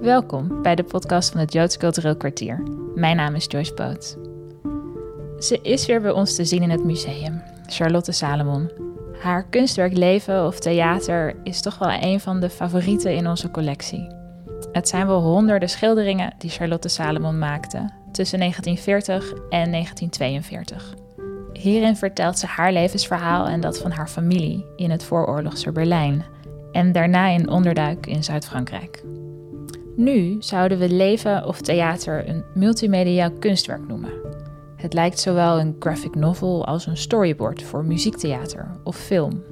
Welkom bij de podcast van het Joods Cultureel Kwartier. Mijn naam is Joyce Boot. Ze is weer bij ons te zien in het museum, Charlotte Salomon. Haar kunstwerk Leven of Theater is toch wel een van de favorieten in onze collectie. Het zijn wel honderden schilderingen die Charlotte Salomon maakte tussen 1940 en 1942. Hierin vertelt ze haar levensverhaal en dat van haar familie in het vooroorlogse Berlijn en daarna in onderduik in Zuid-Frankrijk. Nu zouden we leven of theater een multimedia kunstwerk noemen. Het lijkt zowel een graphic novel als een storyboard voor muziektheater of film.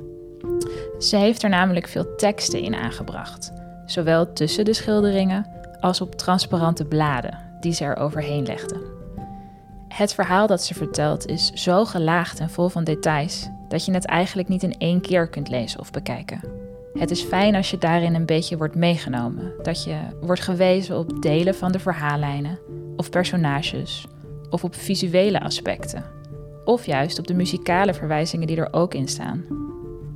Ze heeft er namelijk veel teksten in aangebracht, zowel tussen de schilderingen als op transparante bladen die ze er overheen legde. Het verhaal dat ze vertelt is zo gelaagd en vol van details dat je het eigenlijk niet in één keer kunt lezen of bekijken. Het is fijn als je daarin een beetje wordt meegenomen, dat je wordt gewezen op delen van de verhaallijnen, of personages, of op visuele aspecten, of juist op de muzikale verwijzingen die er ook in staan.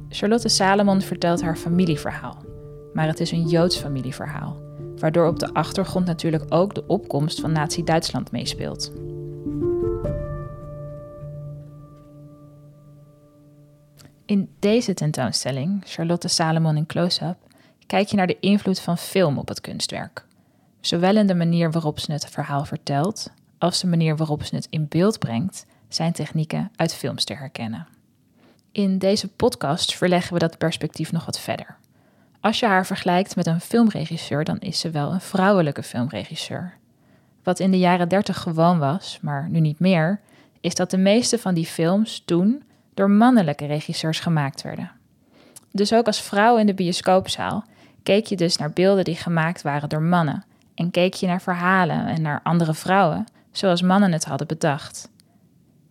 Charlotte Salomon vertelt haar familieverhaal, maar het is een Joods familieverhaal, waardoor op de achtergrond natuurlijk ook de opkomst van Nazi-Duitsland meespeelt. In deze tentoonstelling, Charlotte Salomon in Close-up, kijk je naar de invloed van film op het kunstwerk. Zowel in de manier waarop ze het verhaal vertelt, als de manier waarop ze het in beeld brengt, zijn technieken uit films te herkennen. In deze podcast verleggen we dat perspectief nog wat verder. Als je haar vergelijkt met een filmregisseur, dan is ze wel een vrouwelijke filmregisseur. Wat in de jaren 30 gewoon was, maar nu niet meer, is dat de meeste van die films toen door mannelijke regisseurs gemaakt werden. Dus ook als vrouw in de bioscoopzaal keek je dus naar beelden die gemaakt waren door mannen en keek je naar verhalen en naar andere vrouwen zoals mannen het hadden bedacht.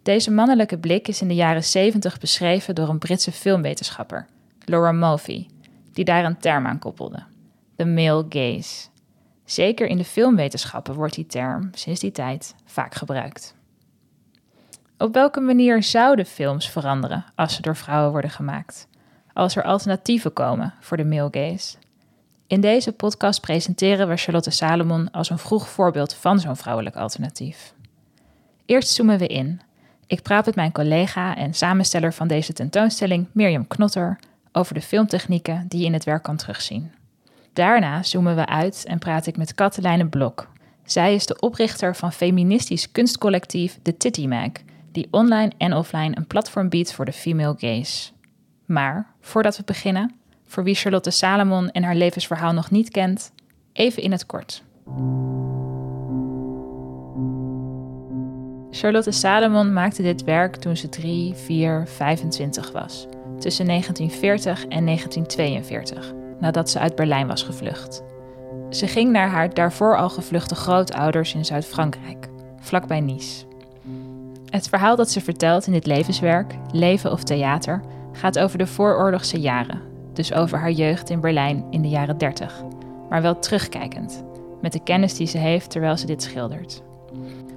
Deze mannelijke blik is in de jaren 70 beschreven door een Britse filmwetenschapper, Laura Mulvey, die daar een term aan koppelde: de male gaze. Zeker in de filmwetenschappen wordt die term sinds die tijd vaak gebruikt. Op welke manier zouden films veranderen als ze door vrouwen worden gemaakt? Als er alternatieven komen voor de male gaze? In deze podcast presenteren we Charlotte Salomon als een vroeg voorbeeld van zo'n vrouwelijk alternatief. Eerst zoomen we in. Ik praat met mijn collega en samensteller van deze tentoonstelling, Mirjam Knotter, over de filmtechnieken die je in het werk kan terugzien. Daarna zoomen we uit en praat ik met Katelijne Blok. Zij is de oprichter van feministisch kunstcollectief The Titty Mag, die online en offline een platform biedt voor de female gaze. Maar voordat we beginnen, voor wie Charlotte Salomon en haar levensverhaal nog niet kent, even in het kort. Charlotte Salomon maakte dit werk toen ze 3, 4, 25 was, tussen 1940 en 1942, nadat ze uit Berlijn was gevlucht. Ze ging naar haar daarvoor al gevluchte grootouders in Zuid-Frankrijk, vlakbij Nice. Het verhaal dat ze vertelt in dit levenswerk, Leven of Theater, gaat over de vooroorlogse jaren, dus over haar jeugd in Berlijn in de jaren 30, maar wel terugkijkend, met de kennis die ze heeft terwijl ze dit schildert.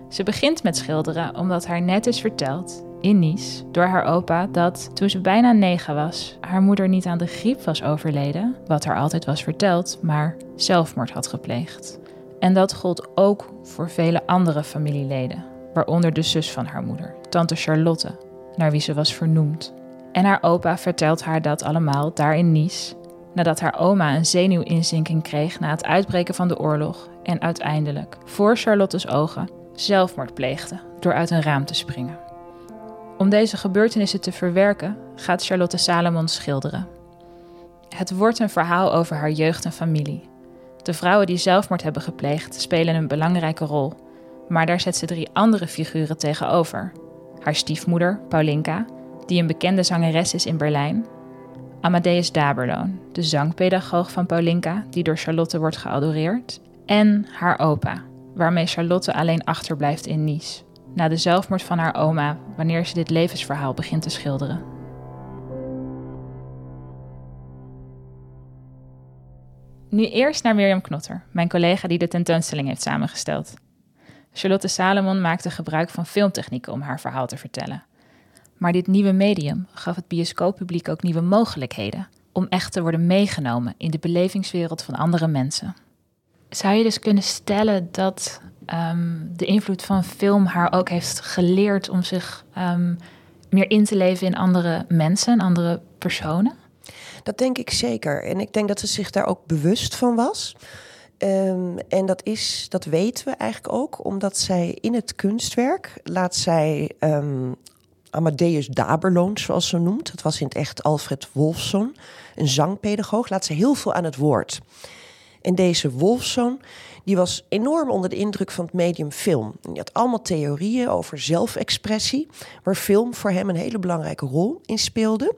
Ze begint met schilderen omdat haar net is verteld, in Nice, door haar opa, dat toen ze bijna negen was, haar moeder niet aan de griep was overleden, wat haar altijd was verteld, maar zelfmoord had gepleegd. En dat gold ook voor vele andere familieleden, waaronder de zus van haar moeder, tante Charlotte, naar wie ze was vernoemd. En haar opa vertelt haar dat allemaal daar in Nice, nadat haar oma een zenuwinzinking kreeg na het uitbreken van de oorlog en uiteindelijk, voor Charlottes ogen, zelfmoord pleegde door uit een raam te springen. Om deze gebeurtenissen te verwerken, gaat Charlotte Salomon schilderen. Het wordt een verhaal over haar jeugd en familie. De vrouwen die zelfmoord hebben gepleegd spelen een belangrijke rol, maar daar zet ze drie andere figuren tegenover: haar stiefmoeder, Paulinka, die een bekende zangeres is in Berlijn. Amadeus Daberloon, de zangpedagoog van Paulinka, die door Charlotte wordt geadoreerd. En haar opa, waarmee Charlotte alleen achterblijft in Nice, na de zelfmoord van haar oma wanneer ze dit levensverhaal begint te schilderen. Nu eerst naar Mirjam Knotter, mijn collega die de tentoonstelling heeft samengesteld. Charlotte Salomon maakte gebruik van filmtechnieken om haar verhaal te vertellen. Maar dit nieuwe medium gaf het bioscooppubliek ook nieuwe mogelijkheden om echt te worden meegenomen in de belevingswereld van andere mensen. Zou je dus kunnen stellen dat ehm, de invloed van film haar ook heeft geleerd om zich ehm, meer in te leven in andere mensen en andere personen? Dat denk ik zeker. En ik denk dat ze zich daar ook bewust van was. Ehm, en dat, is, dat weten we eigenlijk ook, omdat zij in het kunstwerk laat zij um, Amadeus Daberloon, zoals ze noemt. Dat was in het echt Alfred Wolfson, een zangpedagoog. Laat ze heel veel aan het woord. En deze Wolfson, die was enorm onder de indruk van het medium film. Die had allemaal theorieën over zelfexpressie, waar film voor hem een hele belangrijke rol in speelde.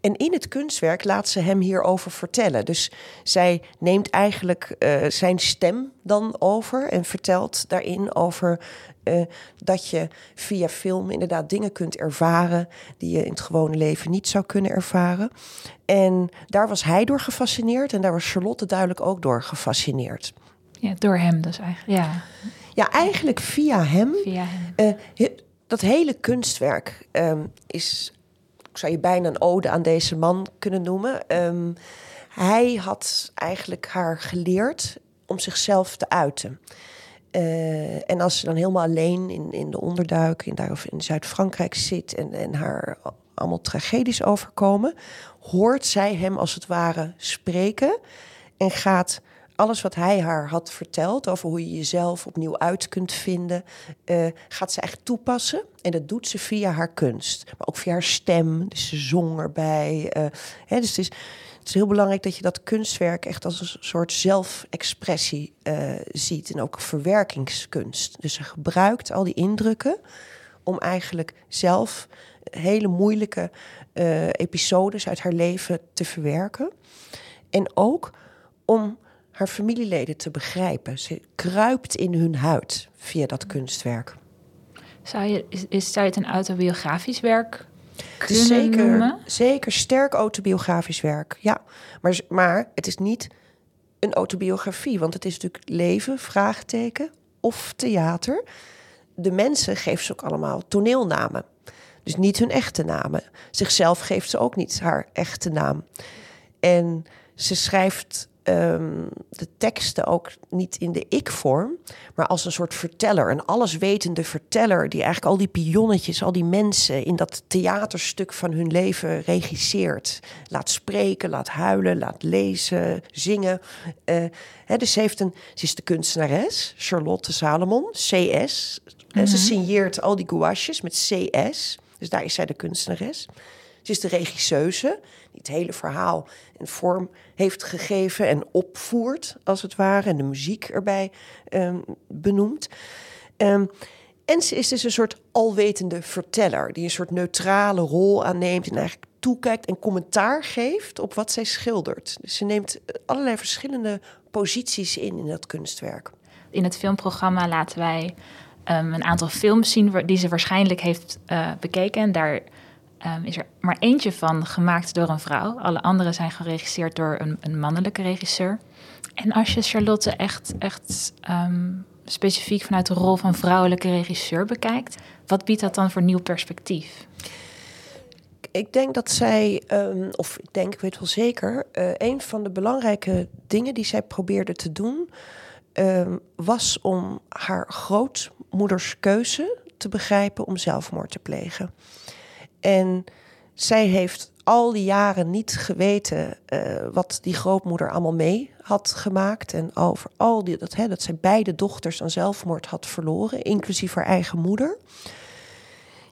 En in het kunstwerk laat ze hem hierover vertellen. Dus zij neemt eigenlijk uh, zijn stem dan over en vertelt daarin over uh, dat je via film inderdaad dingen kunt ervaren die je in het gewone leven niet zou kunnen ervaren. En daar was hij door gefascineerd en daar was Charlotte duidelijk ook door gefascineerd. Ja, door hem dus eigenlijk. Ja, ja eigenlijk via hem. Via hem. Uh, dat hele kunstwerk um, is zou je bijna een ode aan deze man kunnen noemen. Um, hij had eigenlijk haar geleerd om zichzelf te uiten. Uh, en als ze dan helemaal alleen in, in de onderduik, in, daar of in Zuid-Frankrijk zit en, en haar allemaal tragedies overkomen, hoort zij hem als het ware spreken en gaat alles wat hij haar had verteld over hoe je jezelf opnieuw uit kunt vinden, uh, gaat ze echt toepassen. En dat doet ze via haar kunst, maar ook via haar stem. Dus ze zong erbij. Uh, hè, dus het is, het is heel belangrijk dat je dat kunstwerk echt als een soort zelfexpressie uh, ziet. En ook verwerkingskunst. Dus ze gebruikt al die indrukken om eigenlijk zelf hele moeilijke episodes uit haar leven te verwerken. En ook om haar familieleden te begrijpen. Ze kruipt in hun huid via dat kunstwerk. Zou je, is, is, zou je het een autobiografisch werk kunnen zeker, noemen? Zeker, sterk autobiografisch werk, ja. Maar, maar het is niet een autobiografie, want het is natuurlijk leven, vraagteken, of theater. De mensen geeft ze ook allemaal toneelnamen. Dus niet hun echte namen. Zichzelf geeft ze ook niet haar echte naam. En ze schrijft um, de teksten ook niet in de ik-vorm, maar als een soort verteller, een alleswetende verteller die eigenlijk al die pionnetjes, al die mensen in dat theaterstuk van hun leven regisseert. Laat spreken, laat huilen, laat lezen, zingen. Uh, hè, dus ze, heeft een, ze is de kunstenares, Charlotte Salomon, CS. Mm Ze mhm. signeert al die gouaches met CS. Dus daar is zij de kunstenares. Ze is de regisseuse die het hele verhaal en vorm heeft gegeven en opvoert, als het ware, en de muziek erbij um, benoemt. Um, en ze is dus een soort alwetende verteller, die een soort neutrale rol aanneemt en eigenlijk toekijkt en commentaar geeft op wat zij schildert. Dus ze neemt allerlei verschillende posities in in dat kunstwerk. In het filmprogramma laten wij um, een aantal films zien die ze waarschijnlijk heeft uh, bekeken. En daar um, is er maar eentje van gemaakt door een vrouw. Alle andere zijn geregisseerd door een, een mannelijke regisseur. En als je Charlotte echt, echt um, specifiek vanuit de rol van vrouwelijke regisseur bekijkt, wat biedt dat dan voor nieuw perspectief? Ik denk dat zij, um, of ik denk, ik weet wel zeker, uh, een van de belangrijke dingen die zij probeerde te doen, was om haar grootmoeders keuze te begrijpen om zelfmoord te plegen. En zij heeft al die jaren niet geweten uh, wat die grootmoeder allemaal mee had gemaakt. En over al die, dat, hè, dat zij beide dochters aan zelfmoord had verloren, inclusief haar eigen moeder.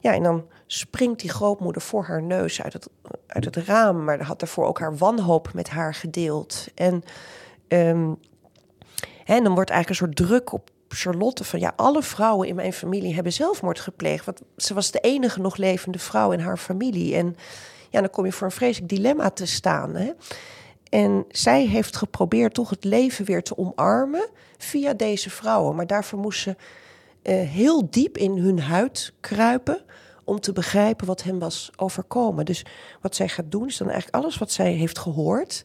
Ja, en dan springt die grootmoeder voor haar neus uit het, uit het raam, maar had daarvoor ook haar wanhoop met haar gedeeld. En, hè, en dan wordt eigenlijk een soort druk op Charlotte van ja, alle vrouwen in mijn familie hebben zelfmoord gepleegd. Want ze was de enige nog levende vrouw in haar familie. En ja, dan kom je voor een vreselijk dilemma te staan. Hè? En zij heeft geprobeerd toch het leven weer te omarmen via deze vrouwen. Maar daarvoor moest ze uh, heel diep in hun huid kruipen om te begrijpen wat hem was overkomen. Dus wat zij gaat doen, is dan eigenlijk alles wat zij heeft gehoord,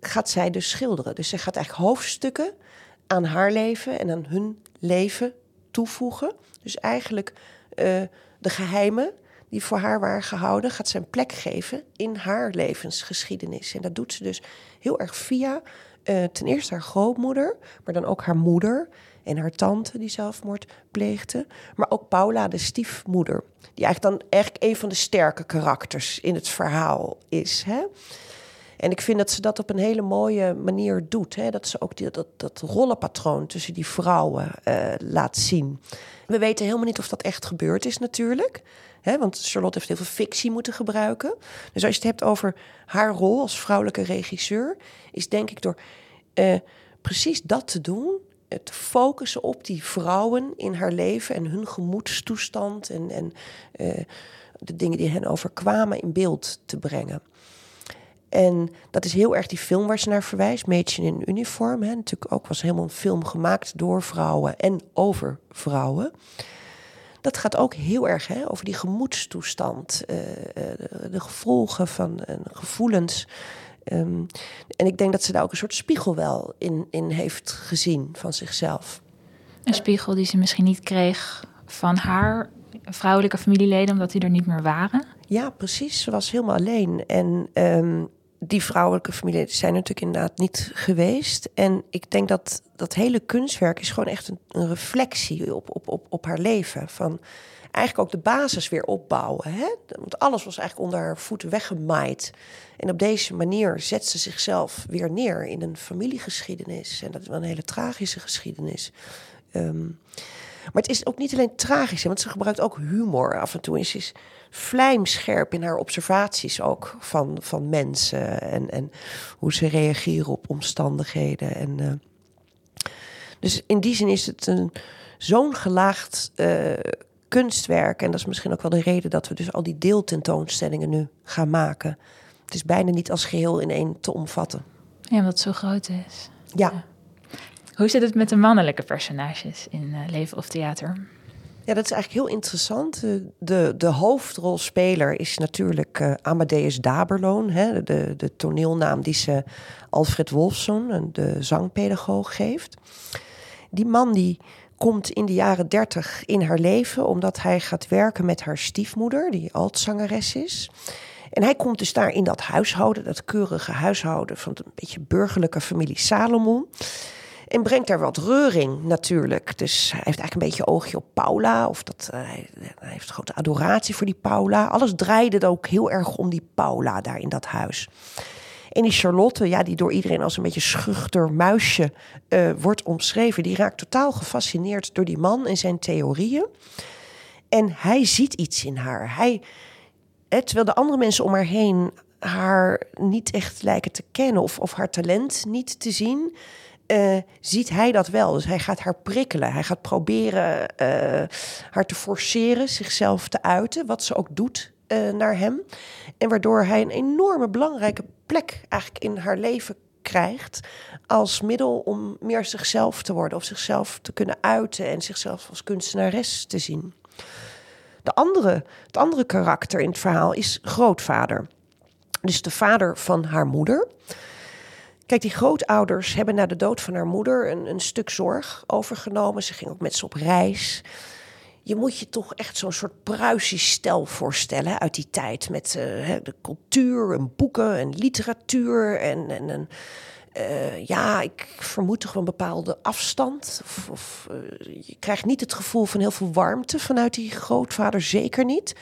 gaat zij dus schilderen. Dus zij gaat eigenlijk hoofdstukken aan haar leven en aan hun leven toevoegen. Dus eigenlijk uh, de geheimen die voor haar waren gehouden, gaat een plek geven in haar levensgeschiedenis. En dat doet ze dus heel erg via uh, ten eerste haar grootmoeder, maar dan ook haar moeder en haar tante die zelfmoord pleegde. Maar ook Paula, de stiefmoeder, die eigenlijk dan echt een van de sterke karakters in het verhaal is. Hè? En ik vind dat ze dat op een hele mooie manier doet. Hè? Dat ze ook die, dat, dat rollenpatroon tussen die vrouwen uh, laat zien. We weten helemaal niet of dat echt gebeurd is natuurlijk. Hè? Want Charlotte heeft heel veel fictie moeten gebruiken. Dus als je het hebt over haar rol als vrouwelijke regisseur... is denk ik door uh, precies dat te doen... het focussen op die vrouwen in haar leven... en hun gemoedstoestand en, en de dingen die hen overkwamen in beeld te brengen. En dat is heel erg die film waar ze naar verwijst, Mädchen in uniform. Hè. Natuurlijk ook was helemaal een film gemaakt door vrouwen en over vrouwen. Dat gaat ook heel erg hè, over die gemoedstoestand, uh, de gevolgen van uh, gevoelens. Um, en ik denk dat ze daar ook een soort spiegel wel in, in heeft gezien van zichzelf. Een spiegel die ze misschien niet kreeg van haar vrouwelijke familieleden, omdat die er niet meer waren? Ja, precies. Ze was helemaal alleen. En um, die vrouwelijke familie zijn natuurlijk inderdaad niet geweest. En ik denk dat dat hele kunstwerk is gewoon echt een, reflectie op, op, op, op haar leven. Van eigenlijk ook de basis weer opbouwen. Hè? Want alles was eigenlijk onder haar voeten weggemaaid. En op deze manier zet ze zichzelf weer neer in een familiegeschiedenis. En dat is wel een hele tragische geschiedenis. Um, maar het is ook niet alleen tragisch, want ze gebruikt ook humor af en toe. En ze is vlijmscherp in haar observaties ook van, van mensen en, en hoe ze reageren op omstandigheden. En, uh, dus in die zin is het een, zo'n gelaagd uh, kunstwerk. En dat is misschien ook wel de reden dat we dus al die deeltentoonstellingen nu gaan maken. Het is bijna niet als geheel in één te omvatten. Ja, omdat het zo groot is. ja. ja. Hoe zit het met de mannelijke personages in uh, Leven of Theater? Ja, dat is eigenlijk heel interessant. De, de hoofdrolspeler is natuurlijk uh, Amadeus Daberloon, hè, de, de toneelnaam die ze Alfred Wolfson, de zangpedagoog, geeft. Die man die komt in de jaren dertig in haar leven omdat hij gaat werken met haar stiefmoeder, die altzangeres is. En hij komt dus daar in dat huishouden, dat keurige huishouden van een beetje burgerlijke familie Salomon. En brengt daar wat reuring natuurlijk. Dus hij heeft eigenlijk een beetje oogje op Paula. Of dat, uh, hij, heeft grote adoratie voor die Paula. Alles draaide ook heel erg om die Paula daar in dat huis. En die Charlotte, ja, die door iedereen als een beetje schuchter muisje uh, wordt omschreven, die raakt totaal gefascineerd door die man en zijn theorieën. En hij ziet iets in haar. Hij, hè, terwijl de andere mensen om haar heen haar niet echt lijken te kennen of, of haar talent niet te zien, uh, ziet hij dat wel. Dus hij gaat haar prikkelen. Hij gaat proberen uh, haar te forceren zichzelf te uiten, wat ze ook doet uh, naar hem. En waardoor hij een enorme belangrijke plek eigenlijk in haar leven krijgt als middel om meer zichzelf te worden of zichzelf te kunnen uiten en zichzelf als kunstenares te zien. De andere, het andere karakter in het verhaal is grootvader. Dus de vader van haar moeder. Kijk, die grootouders hebben na de dood van haar moeder een, een stuk zorg overgenomen. Ze ging ook met ze op reis. Je moet je toch echt zo'n soort Pruisisch stel voorstellen uit die tijd. Met uh, de cultuur en boeken en literatuur en, en, en uh, ja, ik vermoed toch een bepaalde afstand. Of, uh, je krijgt niet het gevoel van heel veel warmte vanuit die grootvader, zeker niet.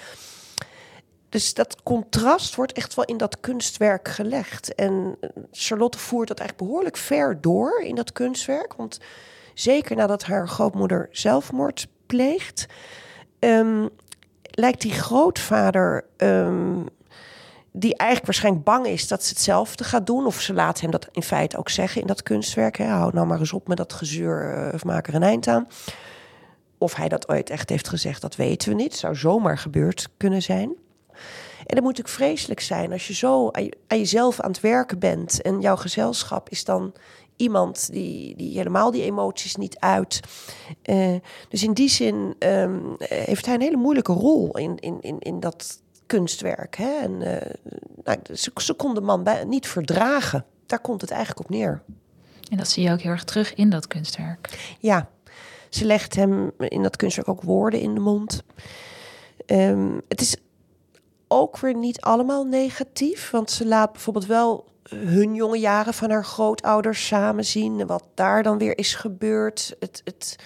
Dus dat contrast wordt echt wel in dat kunstwerk gelegd. En eh, Charlotte voert dat eigenlijk behoorlijk ver door in dat kunstwerk. Want zeker nadat haar grootmoeder zelfmoord pleegt, um, lijkt die grootvader. Um, die eigenlijk waarschijnlijk bang is dat ze hetzelfde gaat doen. Of ze laat hem dat in feite ook zeggen in dat kunstwerk. Hè. Hou nou maar eens op met dat gezeur of maak er een eind aan. Of hij dat ooit echt heeft gezegd, dat weten we niet. Zou zomaar gebeurd kunnen zijn. En dat moet natuurlijk vreselijk zijn als je zo aan, jezelf aan het werken bent en jouw gezelschap is dan iemand die, die helemaal die emoties niet uit. Uh, dus in die zin um, heeft hij een hele moeilijke rol in, in, in, in dat kunstwerk. Hè? En uh, nou, ze, ze kon de man bij, niet verdragen. Daar komt het eigenlijk op neer. En dat zie je ook heel erg terug in dat kunstwerk. Ja, ze legt hem in dat kunstwerk ook woorden in de mond. Um, het is ook weer niet allemaal negatief. Want ze laat bijvoorbeeld wel hun jonge jaren van haar grootouders samen zien. En wat daar dan weer is gebeurd. Het, het,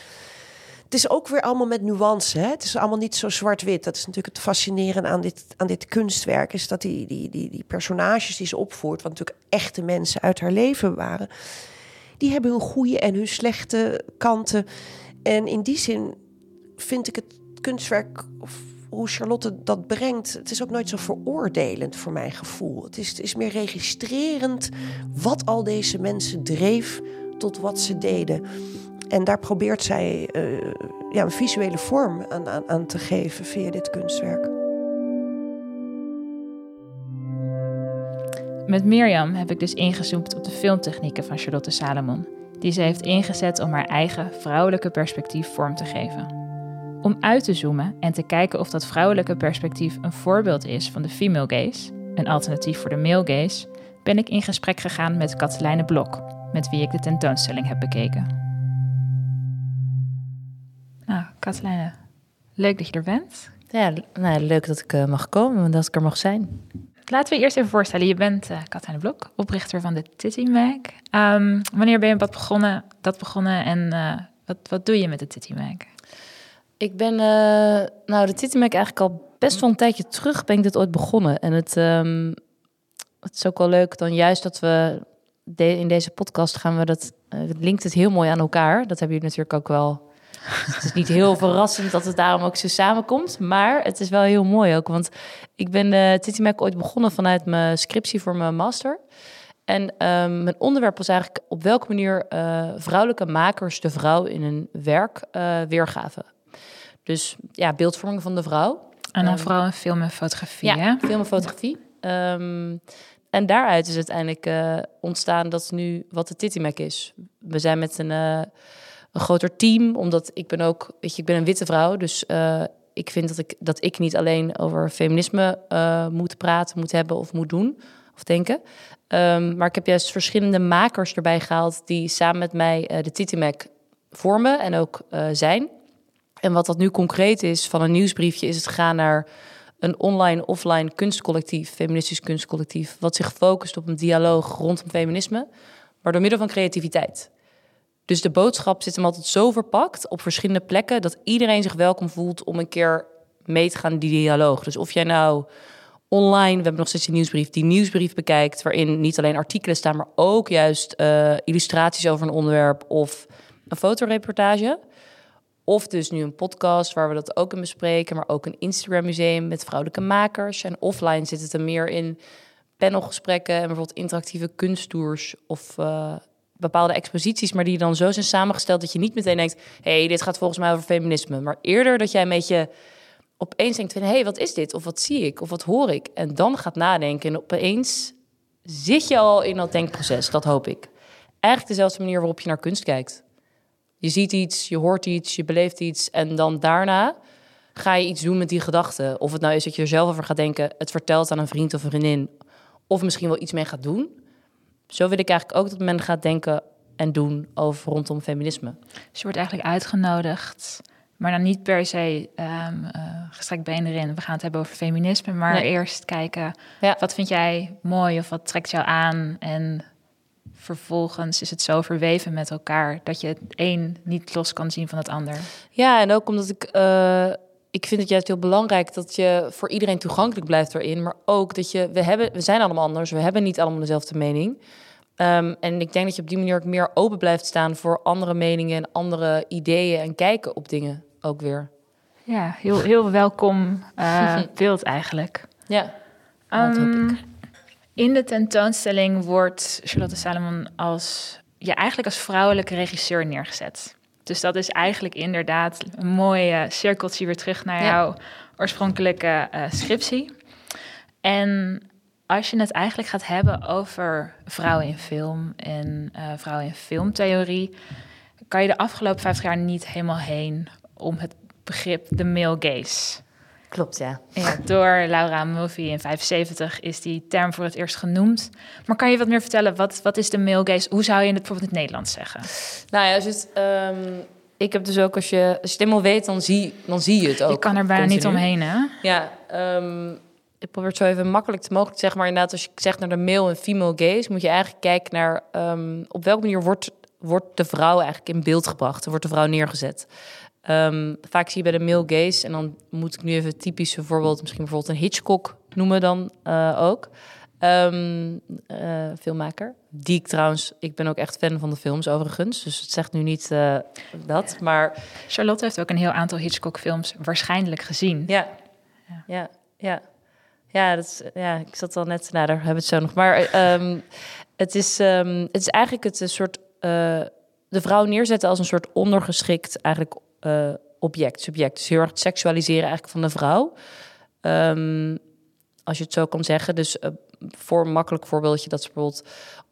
het is ook weer allemaal met nuance. Hè? Het is allemaal niet zo zwart-wit. Dat is natuurlijk het fascinerende aan dit, aan dit kunstwerk. Is dat die, die, die, die personages die ze opvoert, wat natuurlijk echte mensen uit haar leven waren, die hebben hun goede en hun slechte kanten. En in die zin vind ik het kunstwerk, of hoe Charlotte dat brengt, het is ook nooit zo veroordelend voor mijn gevoel. Het is, het is meer registrerend wat al deze mensen dreef tot wat ze deden. En daar probeert zij uh, ja, een visuele vorm aan, aan, te geven via dit kunstwerk. Met Mirjam heb ik dus ingezoomd op de filmtechnieken van Charlotte Salomon, die ze heeft ingezet om haar eigen vrouwelijke perspectief vorm te geven. Om uit te zoomen en te kijken of dat vrouwelijke perspectief een voorbeeld is van de female gaze, een alternatief voor de male gaze, ben ik in gesprek gegaan met Katelijne Blok, met wie ik de tentoonstelling heb bekeken. Nou, Katelijne, leuk dat je er bent. Ja, nou, leuk dat ik uh, mag komen en dat ik er mag zijn. Laten we eerst even voorstellen. Je bent uh, Katelijne Blok, oprichter van de Titty Mag. Um, wanneer ben je wat begonnen, dat begonnen en uh, wat, wat doe je met de Titty Mag? Ik ben, uh, nou, de Titty Mag eigenlijk al best wel een tijdje terug ben ik dit ooit begonnen. En het, um, het is ook wel leuk dan juist dat we in deze podcast gaan we dat, het linkt het heel mooi aan elkaar. Dat hebben jullie natuurlijk ook wel het is niet heel verrassend dat het daarom ook zo samenkomt. Maar het is wel heel mooi ook. Want ik ben de Titty Mac ooit begonnen vanuit mijn scriptie voor mijn master. En um, mijn onderwerp was eigenlijk op welke manier vrouwelijke makers de vrouw in een werk uh, weergaven. Dus ja, beeldvorming van de vrouw. En dan um, vooral in film en fotografie, ja, hè? film en fotografie. Um, en daaruit is uiteindelijk uh, ontstaan dat nu wat de Titty Mac is. We zijn met een een groter team. Omdat ik ben ook, weet je, ik ben een witte vrouw. Dus uh, ik vind dat ik, dat ik niet alleen over feminisme moet praten, moet hebben of moet doen of denken. Um, maar ik heb juist verschillende makers erbij gehaald die samen met mij de Titimac vormen en ook zijn. En wat dat nu concreet is van een nieuwsbriefje, is het gaan naar een online-offline kunstcollectief, feministisch kunstcollectief, wat zich focust op een dialoog rondom feminisme, maar door middel van creativiteit. Dus de boodschap zit hem altijd zo verpakt op verschillende plekken dat iedereen zich welkom voelt om een keer mee te gaan in die dialoog. Dus of jij nou online, we hebben nog steeds een nieuwsbrief, die nieuwsbrief bekijkt, waarin niet alleen artikelen staan, maar ook juist uh, illustraties over een onderwerp of een fotoreportage. Of dus nu een podcast waar we dat ook in bespreken, maar ook een Instagram museum met vrouwelijke makers. En offline zit het er meer in panelgesprekken en bijvoorbeeld interactieve kunsttours of uh, bepaalde exposities, maar die dan zo zijn samengesteld dat je niet meteen denkt: hé, hey, dit gaat volgens mij over feminisme. Maar eerder dat jij een beetje opeens denkt: hé, hey, wat is dit? Of wat zie ik? Of wat hoor ik? En dan gaat nadenken. En opeens zit je al in dat denkproces, dat hoop ik. Eigenlijk dezelfde manier waarop je naar kunst kijkt. Je ziet iets, je hoort iets, je beleeft iets. En dan daarna ga je iets doen met die gedachten. Of het nou is dat je er zelf over gaat denken, het vertelt aan een vriend of een vriendin. Of misschien wel iets mee gaat doen zo wil ik eigenlijk ook dat men gaat denken en doen over rondom feminisme. Dus je wordt eigenlijk uitgenodigd, maar dan niet per se um, uh, gestrekt been erin. We gaan het hebben over feminisme, maar nee. eerst kijken ja. wat vind jij mooi of wat trekt jou aan en vervolgens is het zo verweven met elkaar dat je het een niet los kan zien van het ander. Ja, en ook omdat ik. Uh, ik vind het juist heel belangrijk dat je voor iedereen toegankelijk blijft erin. Maar ook dat je, we, hebben, we zijn allemaal anders, we hebben niet allemaal dezelfde mening. Um, en ik denk dat je op die manier ook meer open blijft staan voor andere meningen en andere ideeën en kijken op dingen ook weer. Ja, heel, heel welkom uh, beeld eigenlijk. Ja, um, In de tentoonstelling wordt Charlotte Salomon als, ja, eigenlijk als vrouwelijke regisseur neergezet. Dus dat is eigenlijk inderdaad een mooi cirkeltje weer terug naar ja. jouw oorspronkelijke uh, scriptie. En als je het eigenlijk gaat hebben over vrouwen in film en uh, vrouwen in filmtheorie, kan je de afgelopen 50 jaar niet helemaal heen om het begrip de male gaze. Klopt, ja. ja. Door Laura Mulvey in 75 is die term voor het eerst genoemd. Maar kan je wat meer vertellen? Wat, wat is de male gaze? Hoe zou je het bijvoorbeeld in het Nederlands zeggen? Nou ja, als het, um, ik heb dus ook, als je, als je het helemaal weet, dan zie, dan zie je het ook. Je kan er bijna continu. niet omheen, hè? Ja, um, ik probeer het zo even makkelijk te mogelijk te zeggen, maar inderdaad, als je zegt naar de male en female gaze, moet je eigenlijk kijken naar ehm, op welke manier wordt, wordt de vrouw eigenlijk in beeld gebracht, wordt de vrouw neergezet. Ehm, vaak zie je bij de male gaze, en dan moet ik nu even het typische voorbeeld, misschien bijvoorbeeld een Hitchcock noemen dan uh, ook. Um, uh, filmmaker. Die ik trouwens, ik ben ook echt fan van de films overigens. Dus het zegt nu niet uh, dat. Maar Charlotte heeft ook een heel aantal Hitchcock-films waarschijnlijk gezien. Ja, ja, ja. ja. ja dat is, ja ik zat al net, nou daar hebben we het zo nog. Maar um, het, is, um, het is eigenlijk het een soort uh, de vrouw neerzetten als een soort ondergeschikt eigenlijk uh, object, subject. Dus heel erg het seksualiseren eigenlijk van de vrouw. Um, als je het zo kan zeggen. Dus uh, voor een makkelijk voorbeeldje dat bijvoorbeeld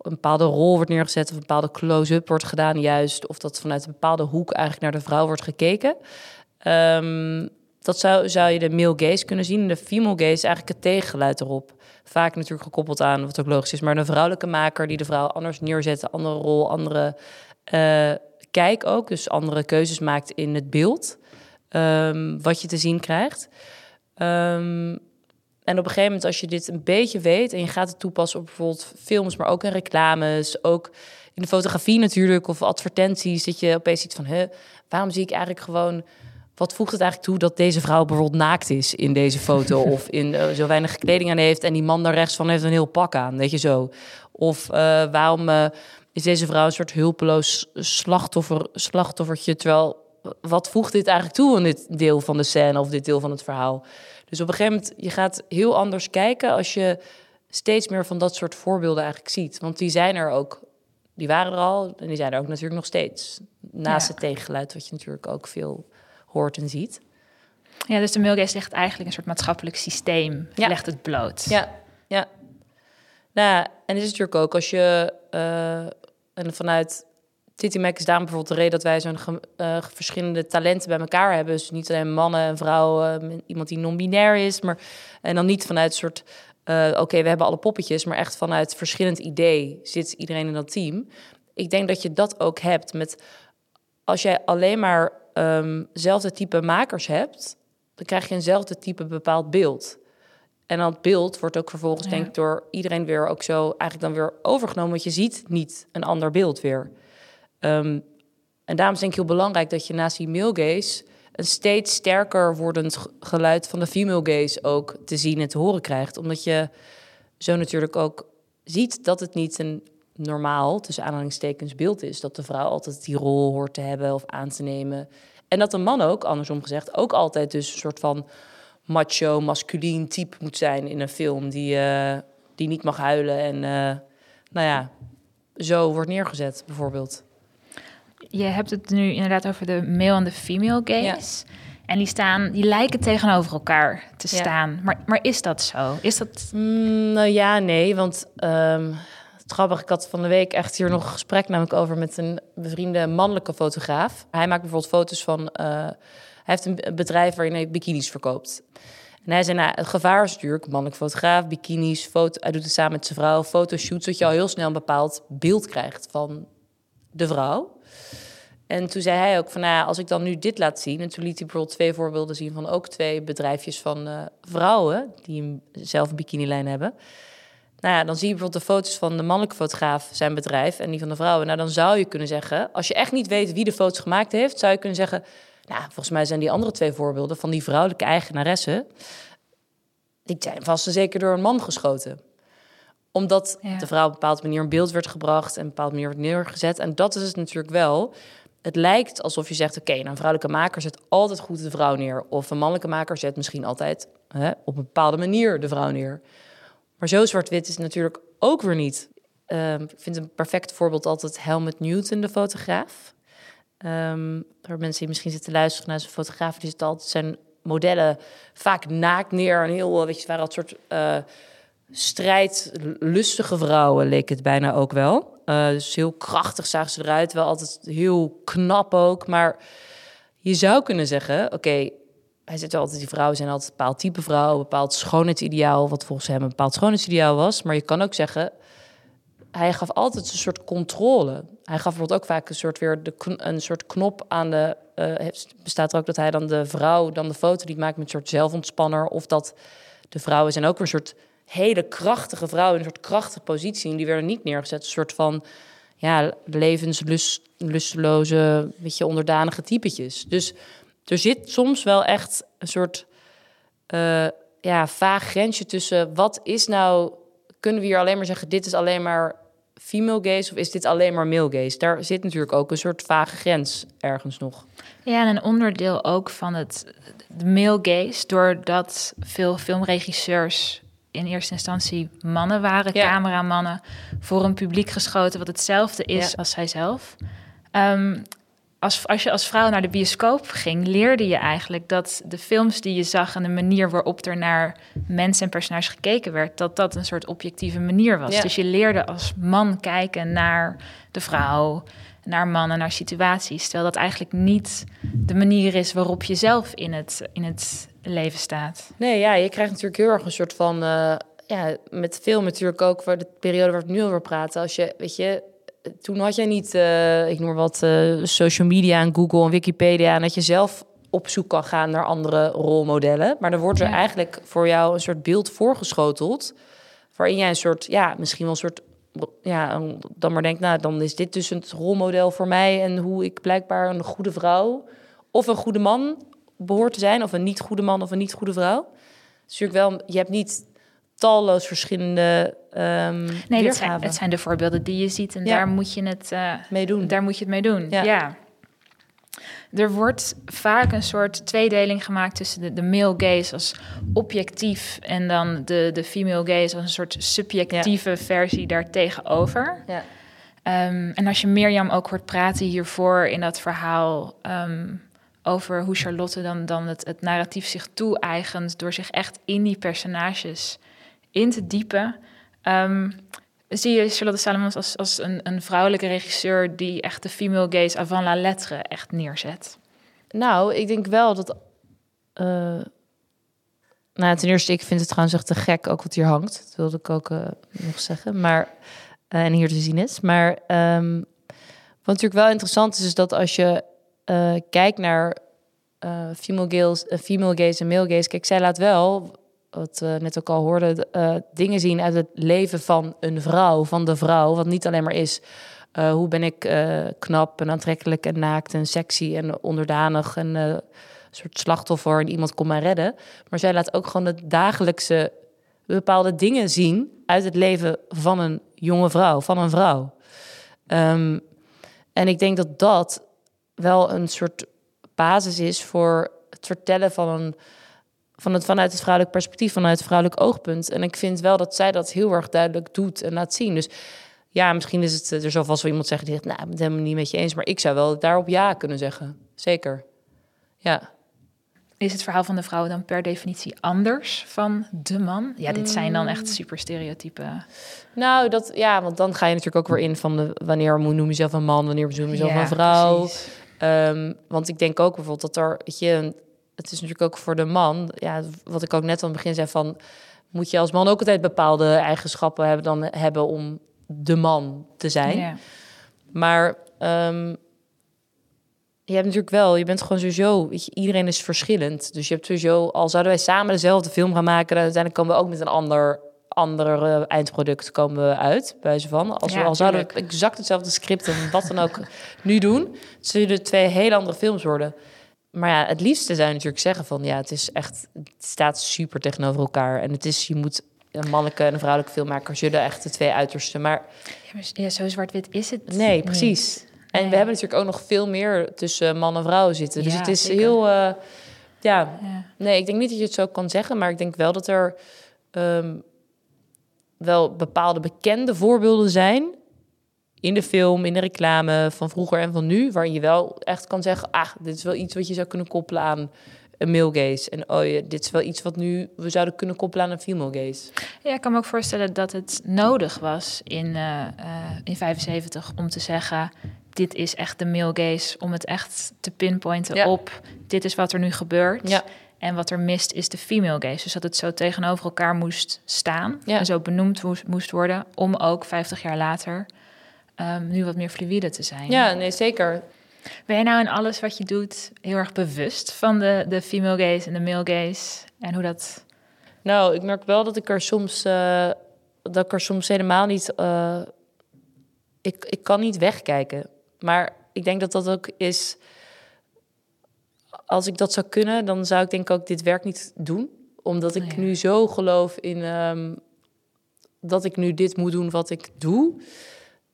een bepaalde rol wordt neergezet of een bepaalde close-up wordt gedaan, juist, of dat vanuit een bepaalde hoek eigenlijk naar de vrouw wordt gekeken. Um, dat zou, zou je de male gaze kunnen zien. De female gaze is eigenlijk het tegengeluid erop. Vaak natuurlijk gekoppeld aan, wat ook logisch is, maar een vrouwelijke maker die de vrouw anders neerzet, andere rol, andere uh, kijk ook, dus andere keuzes maakt in het beeld, um, wat je te zien krijgt. Um, en op een gegeven moment, als je dit een beetje weet en je gaat het toepassen op bijvoorbeeld films, maar ook in reclames, ook in de fotografie natuurlijk, of advertenties, dat je opeens ziet van, hè, waarom zie ik eigenlijk gewoon, wat voegt het eigenlijk toe dat deze vrouw bijvoorbeeld naakt is in deze foto, of in uh, zo weinig kleding aan heeft en die man daar rechts van heeft een heel pak aan, weet je zo. Of uh, waarom uh, is deze vrouw een soort hulpeloos slachtoffer, slachtoffertje, terwijl wat voegt dit eigenlijk toe aan dit deel van de scène of dit deel van het verhaal? Dus op een gegeven moment, je gaat heel anders kijken als je steeds meer van dat soort voorbeelden eigenlijk ziet. Want die zijn er ook, die waren er al en die zijn er ook natuurlijk nog steeds. Naast ja. het tegengeluid, wat je natuurlijk ook veel hoort en ziet. Ja, dus de mailgaze legt eigenlijk een soort maatschappelijk systeem, ja. legt het bloot. Ja, ja. Nou, en het is natuurlijk ook als je, uh, en vanuit Titi Mac is daarom bijvoorbeeld de reden dat wij zo'n uh, verschillende talenten bij elkaar hebben. Dus niet alleen mannen en vrouwen, uh, iemand die non-binair is, maar en dan niet vanuit een soort, uh, oké, we hebben alle poppetjes, maar echt vanuit verschillend idee zit iedereen in dat team. Ik denk dat je dat ook hebt met, als jij alleen maar um, zelfde type makers hebt, dan krijg je eenzelfde type bepaald beeld. En dat beeld wordt ook vervolgens, ja. denk ik, door iedereen weer ook zo eigenlijk dan weer overgenomen, want je ziet niet een ander beeld weer. Um, en daarom is denk ik heel belangrijk dat je naast die male gaze een steeds sterker wordend geluid van de female gaze ook te zien en te horen krijgt. Omdat je zo natuurlijk ook ziet dat het niet een normaal, tussen aanhalingstekens, beeld is. Dat de vrouw altijd die rol hoort te hebben of aan te nemen. En dat de man ook, andersom gezegd, ook altijd dus een soort van macho, masculien type moet zijn in een film. Die, uh, die niet mag huilen en, uh, nou ja, zo wordt neergezet bijvoorbeeld je hebt het nu inderdaad over de male en de female gaze. Ja. En die, staan, die lijken tegenover elkaar te staan. Maar, maar is dat zo? Is dat... Mm, nou ja, nee. Want um, het grappige, ik had van de week echt hier nog een gesprek namelijk over met een bevriende mannelijke fotograaf. Hij maakt bijvoorbeeld foto's van... Uh, hij heeft een bedrijf waarin hij bikinis verkoopt. En hij zei, nou, het gevaar is mannelijk fotograaf, bikinis, foto, hij doet het samen met zijn vrouw, fotoshoots, zodat je al heel snel een bepaald beeld krijgt van de vrouw. En toen zei hij ook van, nou, als ik dan nu dit laat zien... en toen liet hij bijvoorbeeld twee voorbeelden zien van ook twee bedrijfjes van uh, vrouwen... die zelf een bikinilijn hebben. Nou ja, dan zie je bijvoorbeeld de foto's van de mannelijke fotograaf, zijn bedrijf... en die van de vrouwen. Nou, dan zou je kunnen zeggen, als je echt niet weet wie de foto's gemaakt heeft... zou je kunnen zeggen, nou, volgens mij zijn die andere twee voorbeelden... van die vrouwelijke eigenaressen... die zijn vast en zeker door een man geschoten omdat ja. de vrouw op een bepaalde manier een beeld werd gebracht en een bepaalde manier wordt neergezet. En dat is het natuurlijk wel het lijkt alsof je zegt: oké, okay, nou, een vrouwelijke maker zet altijd goed de vrouw neer. Of een mannelijke maker zet misschien altijd hè, op een bepaalde manier de vrouw neer. Maar zo zwart-wit is het natuurlijk ook weer niet. Um, ik vind een perfect voorbeeld altijd Helmut Newton, de fotograaf. Um, voor mensen die misschien zitten luisteren naar zijn fotograaf, die zit altijd zijn modellen vaak naakt neer. En heel, weet je, waren altijd soort uh, strijdlustige vrouwen, leek het bijna ook wel. Uh, dus heel krachtig zagen ze eruit, wel altijd heel knap ook. Maar je zou kunnen zeggen, oké, hij zit altijd, die vrouwen zijn altijd een bepaald type vrouw, een bepaald schoonheidsideaal, wat volgens hem een bepaald schoonheidsideaal was. Maar je kan ook zeggen, hij gaf altijd een soort controle. Hij gaf bijvoorbeeld ook vaak een soort weer een soort knop aan de. Uh, bestaat er ook dat hij dan de vrouw dan de foto die maakt met een soort zelfontspanner of dat de vrouwen zijn ook weer een soort hele krachtige vrouwen in een soort krachtige positie. En die werden niet neergezet. Een soort van ja, levenslusteloze, beetje onderdanige typetjes. Dus er zit soms wel echt een soort uh, ja, vaag grensje tussen wat is nou. Kunnen we hier alleen maar zeggen: dit is alleen maar female gaze of is dit alleen maar male gaze? Daar zit natuurlijk ook een soort vage grens ergens nog. Ja, en een onderdeel ook van het de male gaze, doordat veel filmregisseurs in eerste instantie mannen waren, ja. cameramannen, voor een publiek geschoten wat hetzelfde is als zijzelf. Um, als, als je als vrouw naar de bioscoop ging, leerde je eigenlijk dat de films die je zag en de manier waarop er naar mensen en personages gekeken werd, dat dat een soort objectieve manier was. Dus je leerde als man kijken naar de vrouw, naar mannen, naar situaties. Terwijl dat eigenlijk niet de manier is waarop je zelf in het, in het leven staat. Nee, ja, je krijgt natuurlijk heel erg een soort van. Uh, ja, met film natuurlijk ook, voor de periode waar we het nu over praten. Als je, weet je, toen had jij niet, uh, ik noem wat, uh, social media en Google en Wikipedia. En dat je zelf op zoek kan gaan naar andere rolmodellen. Maar dan wordt er eigenlijk voor jou een soort beeld voorgeschoteld. Waarin jij een soort, ja, misschien wel een soort, ja, dan maar denkt, nou, dan is dit dus het rolmodel voor mij. En hoe ik blijkbaar een goede vrouw of een goede man behoort te zijn. Of een niet goede man of een niet goede vrouw. Dus natuurlijk wel, je hebt niet talloos verschillende um, nee, het zijn, het zijn, de voorbeelden die je ziet en daar moet je het uh, mee doen. Daar moet je het mee doen. Ja. ja. Er wordt vaak een soort tweedeling gemaakt tussen de, de male gaze als objectief en dan de, de female gaze als een soort subjectieve versie daartegenover. Ja. Um, en als je Mirjam ook hoort praten hiervoor in dat verhaal um, over hoe Charlotte dan, dan het, het narratief zich toe-eigent door zich echt in die personages in te diepen. Um, zie je Charlotte Salomons als, als een, een vrouwelijke regisseur die echt de female gaze avant la lettre echt neerzet? Nou, ik denk wel dat. Uh, nou, ten eerste, ik vind het trouwens echt te gek, ook wat hier hangt. Dat wilde ik ook uh, nog zeggen. Maar, uh, en hier te zien is. Maar um, wat natuurlijk wel interessant is, is dat als je kijkt naar female, gaze, female gaze en male gaze. Kijk, zij laat wel wat we net ook al hoorden, uh, dingen zien uit het leven van een vrouw, van de vrouw. Wat niet alleen maar is, uh, hoe ben ik uh, knap en aantrekkelijk en naakt en sexy en onderdanig en een soort slachtoffer en iemand komt mij redden. Maar zij laat ook gewoon de dagelijkse bepaalde dingen zien uit het leven van een jonge vrouw, van een vrouw. Um, en ik denk dat dat wel een soort basis is voor het vertellen van een van het, vanuit het vrouwelijk perspectief, vanuit het vrouwelijk oogpunt. En ik vind wel dat zij dat heel erg duidelijk doet en laat zien. Dus ja, misschien is het er zo vast wel iemand zeggen die zegt, nou, ik ben het helemaal niet met je eens, maar ik zou wel daarop ja kunnen zeggen. Zeker. Ja. Is het verhaal van de vrouw dan per definitie anders van de man? Ja, dit zijn dan echt mm. super stereotypen. Nou, dat ja, want dan ga je natuurlijk ook weer in van de wanneer noem je jezelf een man, wanneer noem je jezelf een vrouw. Um, want ik denk ook bijvoorbeeld dat er, weet je, het is natuurlijk ook voor de man, ja, wat ik ook net aan het begin zei van, moet je als man ook altijd bepaalde eigenschappen hebben dan hebben om de man te zijn. Ja. Maar um, je hebt natuurlijk wel, je bent gewoon sowieso, weet je, iedereen is verschillend. Dus je hebt sowieso, al zouden wij samen dezelfde film gaan maken, dan uiteindelijk komen we ook met een ander, ander uh, eindproduct komen we uit, bij ze van. Als we al zouden we exact hetzelfde script en wat dan ook nu doen, zullen er twee hele andere films worden maar ja, het liefste zou je natuurlijk zeggen van ja, het is echt, het staat super tegenover elkaar. En het is, je moet een mannelijke en een vrouwelijke filmmaker zullen echt de twee uitersten. Maar ja, zo zwart-wit is het. Nee, precies. En we hebben natuurlijk ook nog veel meer tussen man en vrouw zitten. Dus het is heel. Uh, ja. nee, ik denk niet dat je het zo kan zeggen, maar ik denk wel dat er um, wel bepaalde bekende voorbeelden zijn in de film, in de reclame van vroeger en van nu, waarin je wel echt kan zeggen, ah, dit is wel iets wat je zou kunnen koppelen aan een male gaze. En oh ja, dit is wel iets wat nu we zouden kunnen koppelen aan een female gaze. Ja, ik kan me ook voorstellen dat het nodig was in, uh, in 75 om te zeggen, dit is echt de male gaze, om het echt te pinpointen op, dit is wat er nu gebeurt. Ja. En wat er mist is de female gaze. Dus dat het zo tegenover elkaar moest staan ja. en zo benoemd moest worden, om ook 50 jaar later um, nu wat meer fluïde te zijn. Ja, nee, zeker. Ben je nou in alles wat je doet heel erg bewust van de, de female gaze en de male gaze en hoe dat... Nou, ik merk wel dat ik er soms, eh, dat ik er soms helemaal niet. eh, ik, ik kan niet wegkijken. Maar ik denk dat dat ook is. Als ik dat zou kunnen, dan zou ik denk ik ook dit werk niet doen. Omdat ik Oh ja. nu zo geloof in ehm, dat ik nu dit moet doen wat ik doe.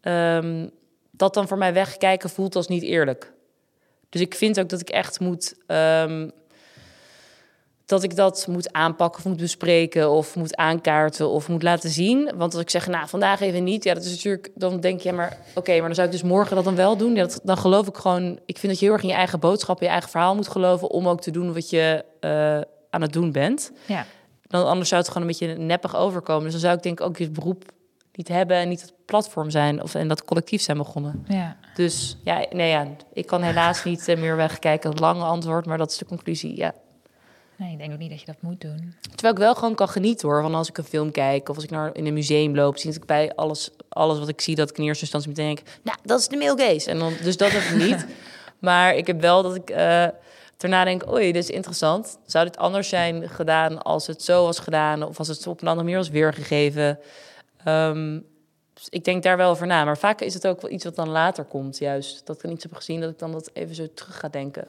Ehm, dat dan voor mij wegkijken voelt als niet eerlijk. Dus ik vind ook dat ik echt moet. ehm, dat ik dat moet aanpakken of moet bespreken of moet aankaarten of moet laten zien. Want als ik zeg, nou, vandaag even niet, ja, dat is natuurlijk, dan denk je, ja, maar oké, maar dan zou ik dus morgen dat dan wel doen. Ja, dat, dan geloof ik gewoon, ik vind dat je heel erg in je eigen boodschap, in je eigen verhaal moet geloven om ook te doen wat je eh, aan het doen bent. Ja. Dan anders zou het gewoon een beetje neppig overkomen. Dus dan zou ik denk ook dit beroep niet hebben en niet het platform zijn of en dat collectief zijn begonnen. ja. Dus ja, nee, ja, ik kan helaas niet eh, meer wegkijken. Het lange antwoord, maar dat is de conclusie. Ja. Nee, ik denk ook niet dat je dat moet doen. Terwijl ik wel gewoon kan genieten hoor. Van als ik een film kijk of als ik naar in een museum loop, zie ik bij alles, alles wat ik zie dat ik in eerste instantie meteen denk, nou, dat is de male gaze. En dan, dus dat heb ik niet. maar ik heb wel dat ik daarna denk, oei, dit is interessant. Zou dit anders zijn gedaan als het zo was gedaan of als het op een andere manier was weergegeven? Ehm, dus ik denk daar wel over na. Maar vaak is het ook wel iets wat dan later komt, juist. Dat ik iets heb gezien, dat ik dan dat even zo terug ga denken.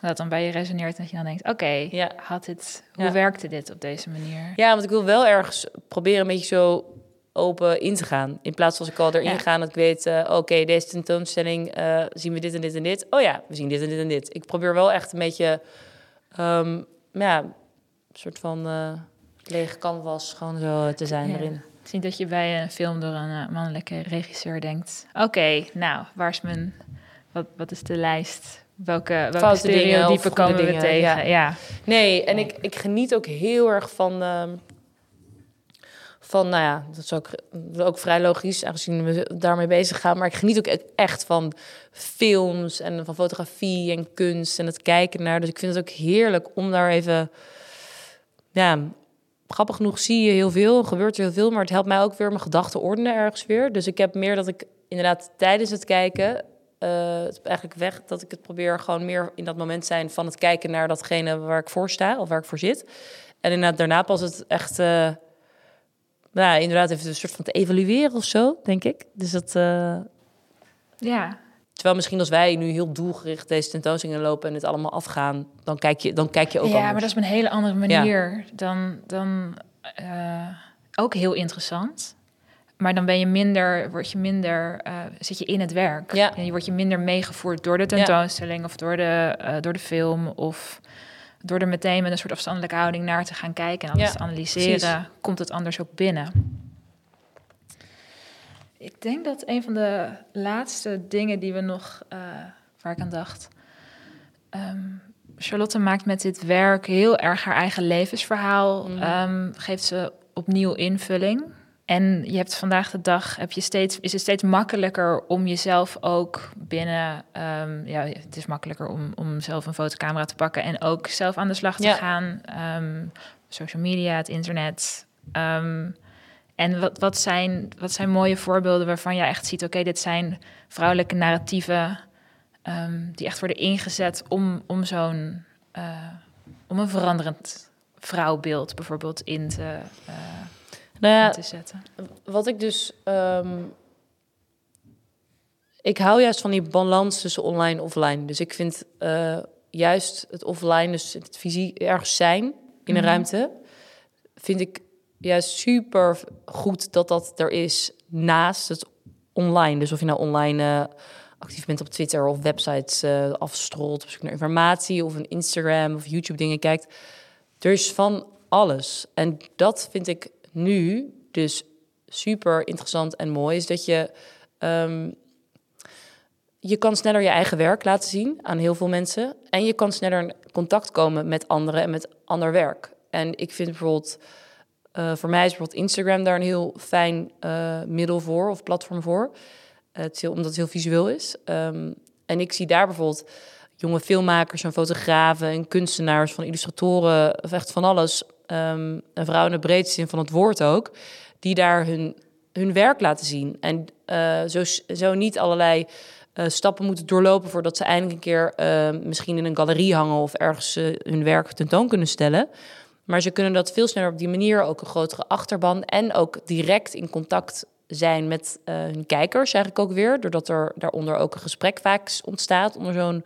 Dat dan bij je resoneert en dat je dan denkt, oké, Ja. had dit, hoe Ja. werkte dit op deze manier? Ja, want ik wil wel ergens proberen een beetje zo open in te gaan. In plaats van als ik al erin Ja. ga dat ik weet... eh, oké, deze tentoonstelling eh, zien we dit en dit en dit. Oh ja, we zien dit en dit en dit. Ik probeer wel echt een beetje... ehm, ja, een soort van eh lege canvas gewoon zo te zijn Ja. erin. Het is niet dat je bij een film door een eh, mannelijke regisseur denkt... oké, nou, waar is mijn... Wat, wat is de lijst? Welke, welke Foute stereotypen komen we dingen, tegen? ja. Ja. Nee, en ik, ik geniet ook heel erg van... ehm, van, nou ja, dat is ook, dat is ook vrij logisch, aangezien we daarmee bezig gaan. Maar ik geniet ook e- echt van films en van fotografie en kunst en het kijken naar. Dus ik vind het ook heerlijk om daar even... Ja, grappig genoeg zie je heel veel, gebeurt er heel veel. Maar het helpt mij ook weer mijn gedachten ordenen ergens weer. Dus ik heb meer dat ik inderdaad tijdens het kijken... eh, het eigenlijk weg dat ik het probeer gewoon meer in dat moment zijn van het kijken naar datgene waar ik voor sta of waar ik voor zit. En inderdaad daarna pas het echt, eh, nou inderdaad even een soort van te evalueren of zo, denk ik. Dus dat, eh, ja, terwijl misschien als wij nu heel doelgericht deze tentoonstellingen lopen en het allemaal afgaan, dan kijk je, dan kijk je ook ja anders. maar dat is op een hele andere manier dan, dan eh, ook heel interessant. Maar dan ben je minder, word je minder, eh, zit je in het werk. Ja. En je wordt je minder meegevoerd door de tentoonstelling of door de, eh, door de film of door er meteen met een soort afstandelijke houding naar te gaan kijken en alles te analyseren, precies. komt het anders ook binnen. Ik denk dat een van de laatste dingen die we nog, eh, waar ik aan dacht. ehm, Charlotte maakt met dit werk heel erg haar eigen levensverhaal. Mhm. ehm, geeft ze opnieuw invulling. En je hebt vandaag de dag, heb je steeds, is het steeds makkelijker om jezelf ook binnen... ehm, ja, het is makkelijker om, om zelf een fotocamera te pakken... en ook zelf aan de slag te Ja. gaan. Social media, het internet. Ehm, en wat, wat, zijn, wat zijn mooie voorbeelden waarvan je echt ziet... oké, dit zijn vrouwelijke narratieven... ehm, die echt worden ingezet om, om zo'n... eh, om een veranderend vrouwbeeld bijvoorbeeld in te, eh, nou ja, in te zetten. wat ik dus. ehm, ik hou juist van die balans tussen online en offline. Dus ik vind eh, juist het offline, dus het fysiek ergens zijn in een Mhm. ruimte, vind ik juist super goed dat dat er is naast het online. Dus of je nou online eh, actief bent op Twitter of websites eh afstrolt, op zoek naar informatie of een Instagram of YouTube dingen kijkt. Er is van alles. En dat vind ik nu dus super interessant en mooi. Is dat je. ehm, je kan sneller je eigen werk laten zien aan heel veel mensen. En je kan sneller in contact komen met anderen en met ander werk. En ik vind bijvoorbeeld. Eh, voor mij is bijvoorbeeld Instagram daar een heel fijn eh, middel voor of platform voor. Eh, het is omdat het heel visueel is. Ehm, en ik zie daar bijvoorbeeld jonge filmmakers en fotografen en kunstenaars van illustratoren, of echt van alles. ehm en vrouwen in de breedste zin van het woord ook, die daar hun, hun werk laten zien. En zo, zo niet allerlei stappen moeten doorlopen voordat ze eindelijk een keer misschien in een galerie hangen of ergens hun werk tentoon kunnen stellen. Maar ze kunnen dat veel sneller op die manier, ook een grotere achterban en ook direct in contact zijn met uh, hun kijkers eigenlijk ook weer. Doordat er daaronder ook een gesprek vaak ontstaat onder zo'n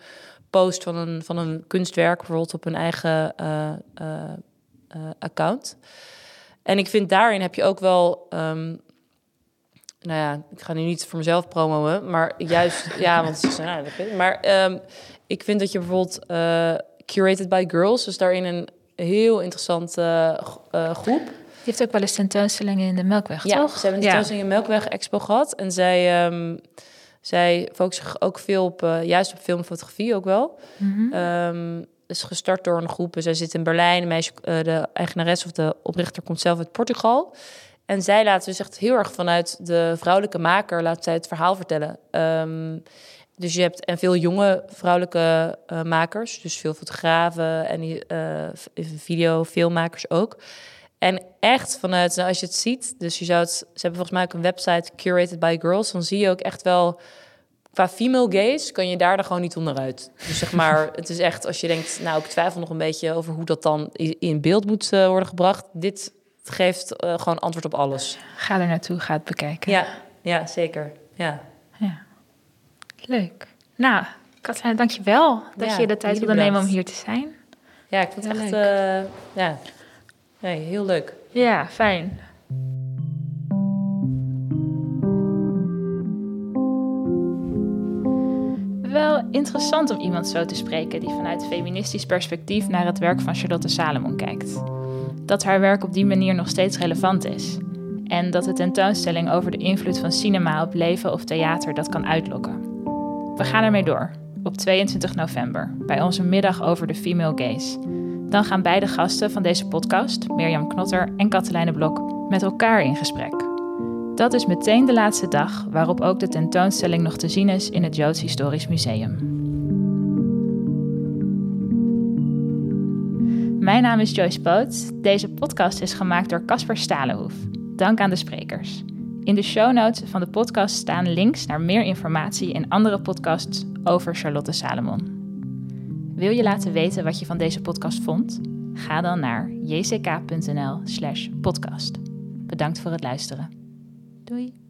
post van een, van een kunstwerk, bijvoorbeeld op hun eigen uh, uh, account. En ik vind daarin heb je ook wel um, nou ja, ik ga nu niet voor mezelf promoen, maar juist, ja, want ze zijn, nou, maar um, ik vind dat je bijvoorbeeld curated by girls, dus daarin een heel interessante uh, groep. Die heeft ook wel eens tentoonstellingen in de Melkweg, ja, toch? ze hebben een tentoonstelling in Melkweg Expo gehad. En zij, um, zij focussen zich ook veel op, uh, juist op film en fotografie ook wel. Mm -hmm. um, is gestart door een groep. Zij zit in Berlijn. De, meisje, uh, de eigenares of de oprichter komt zelf uit Portugal. En zij laten dus echt heel erg vanuit de vrouwelijke maker laat zij het verhaal vertellen. Um, dus je hebt en veel jonge vrouwelijke uh, makers, dus veel fotografen en uh, video, filmmakers ook. En echt vanuit, nou, als je het ziet, dus je zou het, ze hebben volgens mij ook een website curated by girls, dan zie je ook echt wel qua female gaze kan je daar dan gewoon niet onderuit. Dus zeg maar, het is echt als je denkt, nou, ik twijfel nog een beetje over hoe dat dan in beeld moet uh, worden gebracht. Dit geeft gewoon antwoord op alles. Ga er naartoe, ga het bekijken. Ja, ja zeker. Ja. Leuk. Nou, Katrijn, dank je wel dat ja, je de tijd wilde nemen om hier te zijn. Ja, ik vond het echt uh, ja, nee, heel leuk. Ja, fijn. Wel interessant om iemand zo te spreken die vanuit feministisch perspectief naar het werk van Charlotte Salomon kijkt. Dat haar werk op die manier nog steeds relevant is. En dat de tentoonstelling over de invloed van cinema op leven of theater dat kan uitlokken. We gaan ermee door, op 22 november, bij onze middag over de female gaze. Dan gaan beide gasten van deze podcast, Mirjam Knotter en Katelijne Blok, met elkaar in gesprek. Dat is meteen de laatste dag waarop ook de tentoonstelling nog te zien is in het Joods Historisch Museum. Mijn naam is Joyce Poot. Deze podcast is gemaakt door Casper Stalenhoef. Dank aan de sprekers. In de show notes van de podcast staan links naar meer informatie en andere podcasts over Charlotte Salomon. Wil je laten weten wat je van deze podcast vond? Ga dan naar jck.nl/podcast. Bedankt voor het luisteren. Doei!